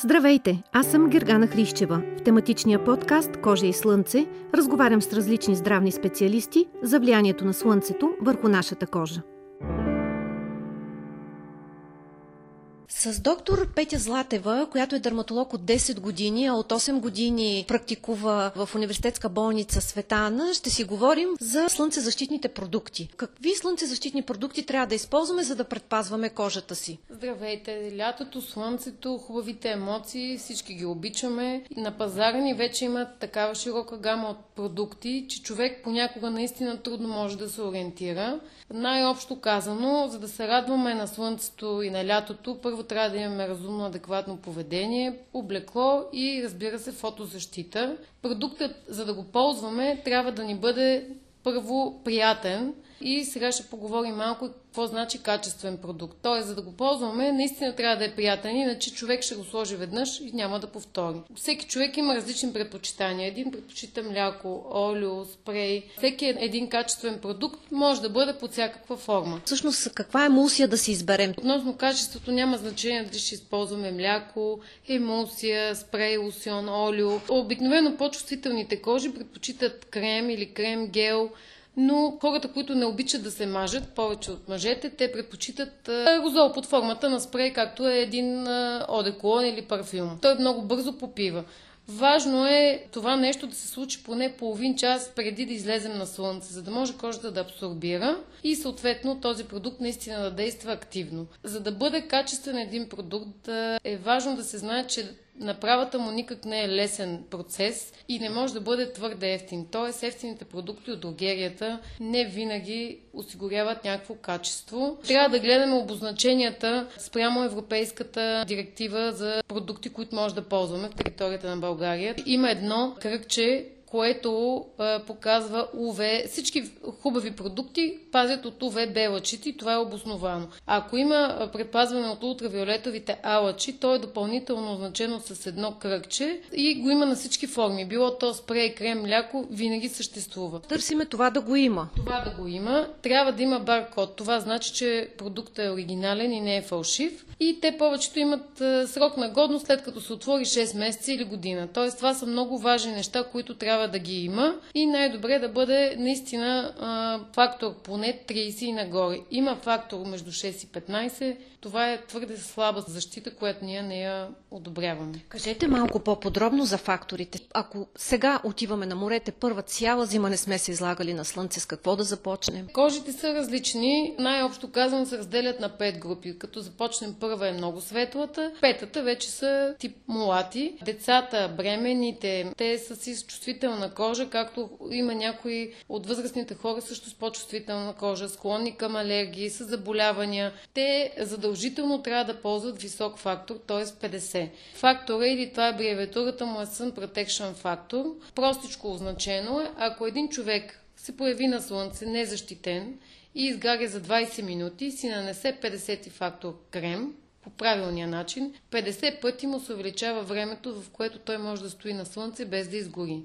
Здравейте, аз съм Гергана Хрищева. В тематичния подкаст Кожа и слънце разговарям с различни здравни специалисти за влиянието на слънцето върху нашата кожа. С доктор Петя Златева, която е дерматолог от 10 години, а от 8 години практикува в университетска болница Светана, ще си говорим за слънцезащитните продукти. Какви слънцезащитни продукти трябва да използваме, за да предпазваме кожата си? Здравейте! Лятото, слънцето, хубавите емоции, всички ги обичаме. На пазара ни вече има такава широка гама от продукти, че човек понякога наистина трудно може да се ориентира. Най-общо казано, за да се радваме на слънцето и на лятото, първо трябва да имаме разумно, адекватно поведение, облекло и разбира се фотозащита. Продуктът, за да го ползваме, трябва да ни бъде първо приятен и сега ще поговорим малко какво значи качествен продукт. Тоест, за да го ползваме, наистина трябва да е приятен, иначе човек ще го сложи веднъж и няма да повтори. Всеки човек има различни предпочитания. Един предпочита мляко, олио, спрей. Всеки един качествен продукт може да бъде под всякаква форма. Всъщност, каква емулсия да си изберем? Относно качеството няма значение дали ще използваме мляко, емулсия, спрей, лосион, олио. Обикновено по-чувствителните кожи предпочитат крем или крем гел, но хората, които не обичат да се мажат, повече от мъжете, те предпочитат аерозол под формата на спрей, както е един одеколон или парфюм. Той много бързо попива. Важно е това нещо да се случи поне половин час преди да излезем на слънце, за да може кожата да абсорбира и съответно този продукт наистина да действа активно. За да бъде качествен един продукт е важно да се знае, че Направата му никак не е лесен процес и не може да бъде твърде ефтин. Тоест, ефтините продукти от дрогерията не винаги осигуряват някакво качество. Трябва да гледаме обозначенията спрямо Европейската директива за продукти, които може да ползваме в територията на България. Има едно кръгче, което а, показва УВ. Всички хубави продукти пазят от УВБ лъчите и това е обосновано. Ако има предпазване от ултравиолетовите А лъчи, то е допълнително означено с едно кръгче и го има на всички форми. Било то спрей, крем, мляко, винаги съществува. Търсиме това да го има. Това да го има. Трябва да има баркод. Това значи, че продуктът е оригинален и не е фалшив. И те повечето имат срок на годност след като се отвори 6 месеца или година. Тоест това са много важни неща, които трябва да ги има и най-добре да бъде наистина а, фактор поне 30 и нагоре. Има фактор между 6 и 15, това е твърде слаба защита, която ние не я одобряваме. Кажете малко по-подробно за факторите. Ако сега отиваме на морете, първа цяла зима не сме се излагали на слънце, с какво да започнем? Кожите са различни. Най-общо казано се разделят на 5 групи. Като започнем първа е много светлата, петата вече са тип мулати. Децата, бременните, те са си с чувствителна кожа, както има някои от възрастните хора също с по-чувствителна кожа, склонни към алергии, с заболявания. Те, задължително трябва да ползват висок фактор, т.е. 50. Фактора или това е абревиатурата му е Sun Protection Factor. Простичко означено е, ако един човек се появи на слънце незащитен и изгаря за 20 минути си нанесе 50 фактор крем, по правилния начин, 50 пъти му се увеличава времето, в което той може да стои на слънце без да изгори.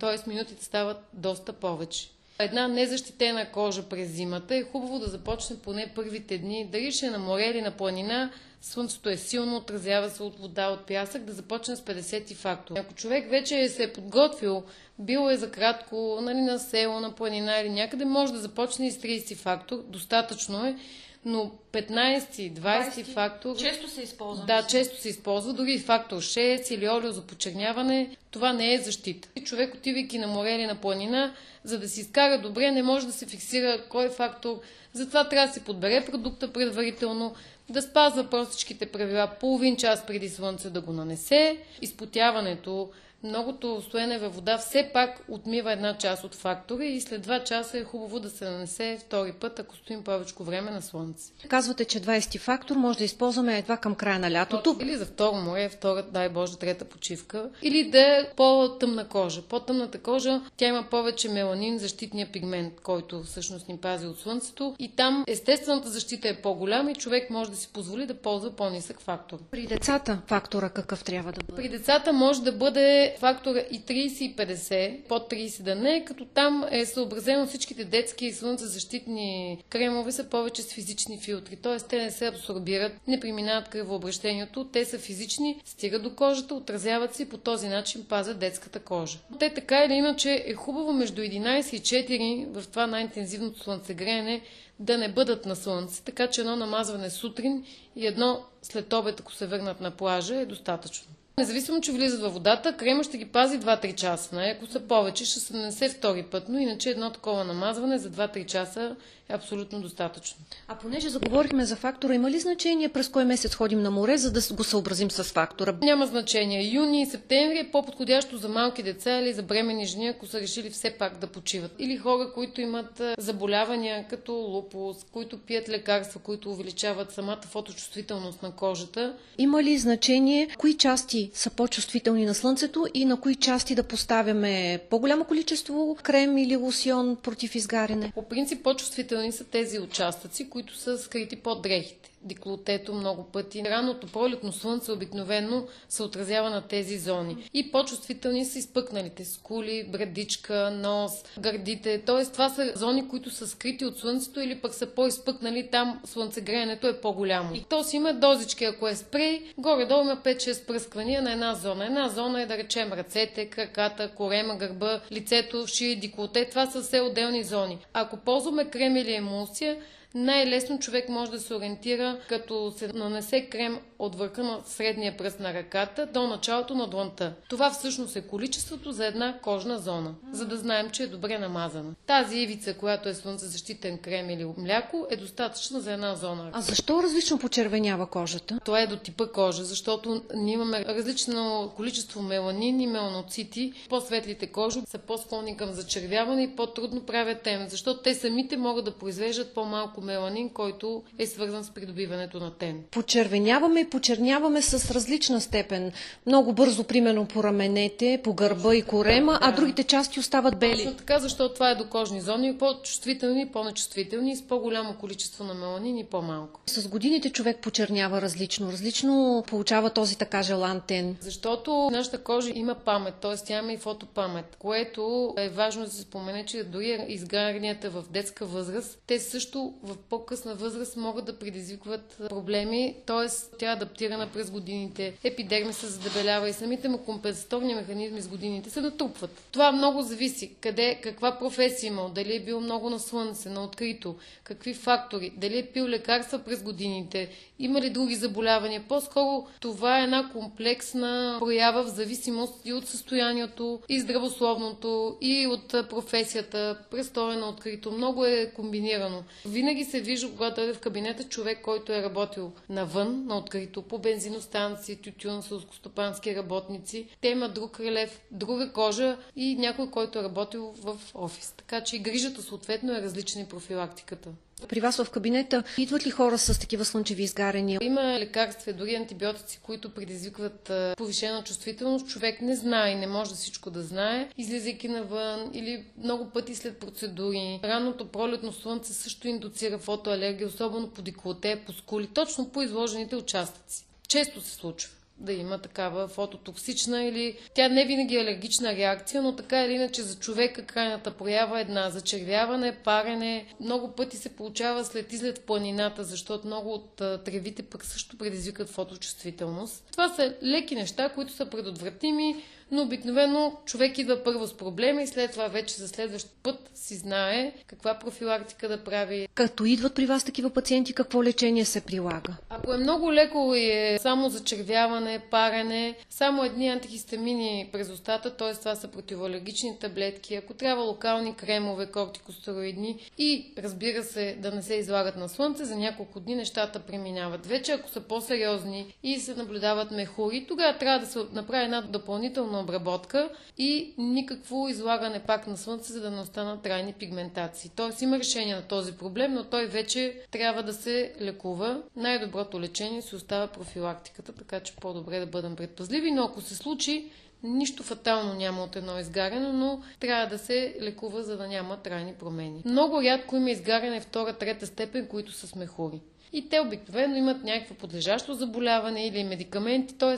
Тоест минутите стават доста повече една незащитена кожа през зимата, е хубаво да започне поне първите дни, дали ще е на море или на планина, слънцето е силно, отразява се от вода, от пясък, да започне с 50 фактор. Ако човек вече се е подготвил, бил е за кратко нали, на село, на планина или някъде, може да започне и с 30 фактор, достатъчно е, но 15, 20, 20 фактор... Често се използва. Да, често се използва. Дори фактор 6 или олио за почерняване, това не е защита. Човек, отивайки на море или на планина, за да си изкара добре, не може да се фиксира кой е фактор. Затова трябва да се подбере продукта предварително, да спазва простичките правила половин час преди слънце да го нанесе. Изпотяването, многото стоене във вода все пак отмива една част от фактора и след 2 часа е хубаво да се нанесе втори път, ако стоим повече време на слънце. Казвате, че 20 фактор може да използваме едва към края на лятото. Или за второ море, втора, дай Боже, трета почивка. Или да е по-тъмна кожа. По-тъмната кожа, тя има повече меланин, защитния пигмент, който всъщност ни пази от слънцето. И там естествената защита е по-голяма и човек може да си позволи да ползва по-нисък фактор. При децата фактора какъв трябва да бъде? При децата може да бъде е фактора и 30 и 50, под 30 да не, като там е съобразено всичките детски и слънцезащитни кремове са повече с физични филтри, т.е. те не се абсорбират, не преминават кръвообращението, те са физични, стигат до кожата, отразяват се и по този начин пазят детската кожа. Те така или иначе е хубаво между 11 и 4 в това най-интензивното слънцегреене да не бъдат на слънце, така че едно намазване сутрин и едно след обед, ако се върнат на плажа, е достатъчно. Независимо, че влизат във водата, крема ще ги пази 2-3 часа. Не? Ако са повече, ще се нанесе втори път, но иначе едно такова намазване за 2-3 часа е абсолютно достатъчно. А понеже заговорихме за фактора, има ли значение през кой месец ходим на море, за да го съобразим с фактора? Няма значение. Юни и септември е по-подходящо за малки деца или за бремени жени, ако са решили все пак да почиват. Или хора, които имат заболявания като лупус, които пият лекарства, които увеличават самата фоточувствителност на кожата. Има ли значение кои части са по-чувствителни на слънцето и на кои части да поставяме по-голямо количество крем или лосьон против изгаряне? По принцип по-чувствителни са тези участъци, които са скрити под дрехите диклотето много пъти. Ранното пролетно слънце обикновено се отразява на тези зони. И по-чувствителни са изпъкналите скули, брадичка, нос, гърдите. Тоест това са зони, които са скрити от слънцето или пък са по-изпъкнали, там слънцегреенето е по-голямо. И то си има дозички, ако е спрей, горе-долу има 5-6 пръсквания на една зона. Една зона е да речем ръцете, краката, корема, гърба, лицето, шия, диклоте. Това са все отделни зони. Ако ползваме крем или емулсия, най-лесно човек може да се ориентира, като се нанесе крем от върха на средния пръст на ръката до началото на дланта. Това всъщност е количеството за една кожна зона, за да знаем, че е добре намазана. Тази ивица, която е слънцезащитен крем или мляко, е достатъчна за една зона. А защо различно почервенява кожата? Това е до типа кожа, защото ние имаме различно количество меланин и меланоцити. По-светлите кожи са по-склонни към зачервяване и по-трудно правят тем, защото те самите могат да произвеждат по-малко меланин, който е свързан с придобиването на тен. Почервеняваме и почерняваме с различна степен. Много бързо, примерно по раменете, по гърба и корема, а другите части остават бели. Точно така, защото това е до кожни зони, по-чувствителни, по-нечувствителни, с по-голямо количество на меланин и по-малко. С годините човек почернява различно, различно получава този така желан тен. Защото нашата кожа има памет, т.е. тя има и фотопамет, което е важно да се спомене, че дори изгарянията в детска възраст, те също в по-късна възраст могат да предизвикват проблеми, т.е. тя е адаптирана през годините, епидерми се задебелява и самите му компенсаторни механизми с годините се натрупват. Това много зависи къде, каква професия имал, дали е бил много на слънце, на открито, какви фактори, дали е пил лекарства през годините, има ли други заболявания. По-скоро това е една комплексна проява в зависимост и от състоянието, и здравословното, и от професията, престоя на открито. Много е комбинирано. Винаги се вижда, когато е в кабинета човек, който е работил навън, на открито, по бензиностанции, тютюн, сълскостопански работници. Те имат друг релев, друга кожа и някой, който е работил в офис. Така че и грижата съответно е различна и профилактиката. При вас в кабинета идват ли хора с такива слънчеви изгарения? Има лекарства, дори антибиотици, които предизвикват повишена чувствителност. Човек не знае и не може всичко да знае, излизайки навън или много пъти след процедури. Ранното пролетно слънце също индуцира фотоалергия, особено по деколте, по скули, точно по изложените участъци. Често се случва да има такава фототоксична или тя не винаги е алергична реакция, но така или иначе за човека крайната проява е една зачервяване, парене. Много пъти се получава след излет в планината, защото много от тревите пък също предизвикат фоточувствителност. Това са леки неща, които са предотвратими но обикновено човек идва първо с проблема и след това вече за следващ път си знае каква профилактика да прави. Като идват при вас такива пациенти, какво лечение се прилага? Ако е много леко и е само зачервяване, парене, само едни антихистамини през устата, т.е. това са противоалергични таблетки, ако трябва локални кремове, кортикостероидни и разбира се да не се излагат на слънце, за няколко дни нещата преминават. Вече ако са по-сериозни и се наблюдават мехури, тогава трябва да се направи една допълнителна обработка и никакво излагане пак на слънце, за да не останат трайни пигментации. Тоест има решение на този проблем, но той вече трябва да се лекува. Най-доброто лечение си остава профилактиката, така че по-добре да бъдем предпазливи, но ако се случи, Нищо фатално няма от едно изгаряне, но трябва да се лекува, за да няма трайни промени. Много рядко има изгаряне втора, трета степен, които са смехури. И те обикновено имат някакво подлежащо заболяване или медикаменти, т.е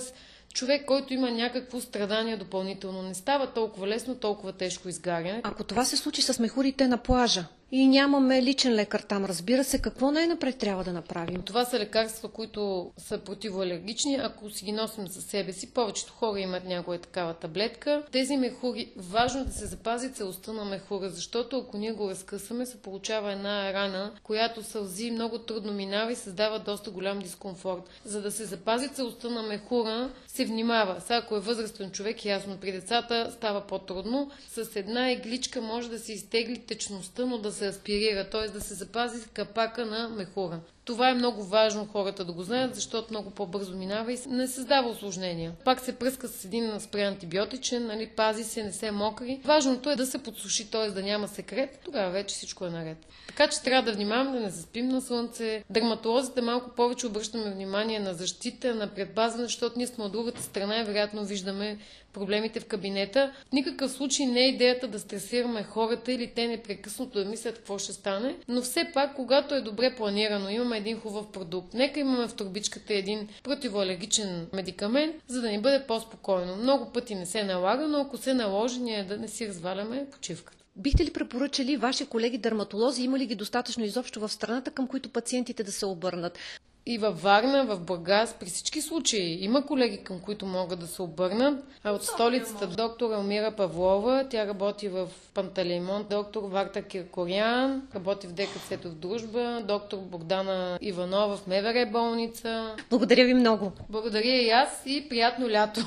човек, който има някакво страдание допълнително. Не става толкова лесно, толкова тежко изгаряне. Ако това се случи с мехурите на плажа и нямаме личен лекар там, разбира се, какво най-напред трябва да направим? Това са лекарства, които са противоалергични. Ако си ги носим със себе си, повечето хора имат някоя такава таблетка. Тези мехури, важно е да се запази целостта на мехура, защото ако ние го разкъсаме, се получава една рана, която сълзи много трудно минава и създава доста голям дискомфорт. За да се запази целостта на мехура, се внимава. Сега, ако е възрастен човек, ясно, при децата става по-трудно. С една игличка може да се изтегли течността, но да се аспирира, т.е. да се запази капака на мехура. Това е много важно хората да го знаят, защото много по-бързо минава и не създава осложнения. Пак се пръска с един спре антибиотичен, нали, пази се, не се мокри. Важното е да се подсуши, т.е. да няма секрет, тогава вече всичко е наред. Така че трябва да внимаваме да не заспим на слънце. Дерматолозите малко повече обръщаме внимание на защита, на предпазване, защото ние сме от другата страна и вероятно виждаме проблемите в кабинета. В никакъв случай не е идеята да стресираме хората или те непрекъснато да мислят какво ще стане, но все пак, когато е добре планирано, имаме един хубав продукт, нека имаме в турбичката един противоалергичен медикамент, за да ни бъде по-спокойно. Много пъти не се налага, но ако се наложи, ние да не си разваляме почивката. Бихте ли препоръчали ваши колеги дерматолози, има ли ги достатъчно изобщо в страната, към които пациентите да се обърнат? И във Варна, в Бургас, при всички случаи има колеги, към които могат да се обърнат. А от столицата доктор Елмира Павлова, тя работи в Пантелеймон, доктор Варта Киркорян, работи в ДКЦ в Дружба, доктор Богдана Иванова в МВР болница. Благодаря ви много. Благодаря и аз и приятно лято.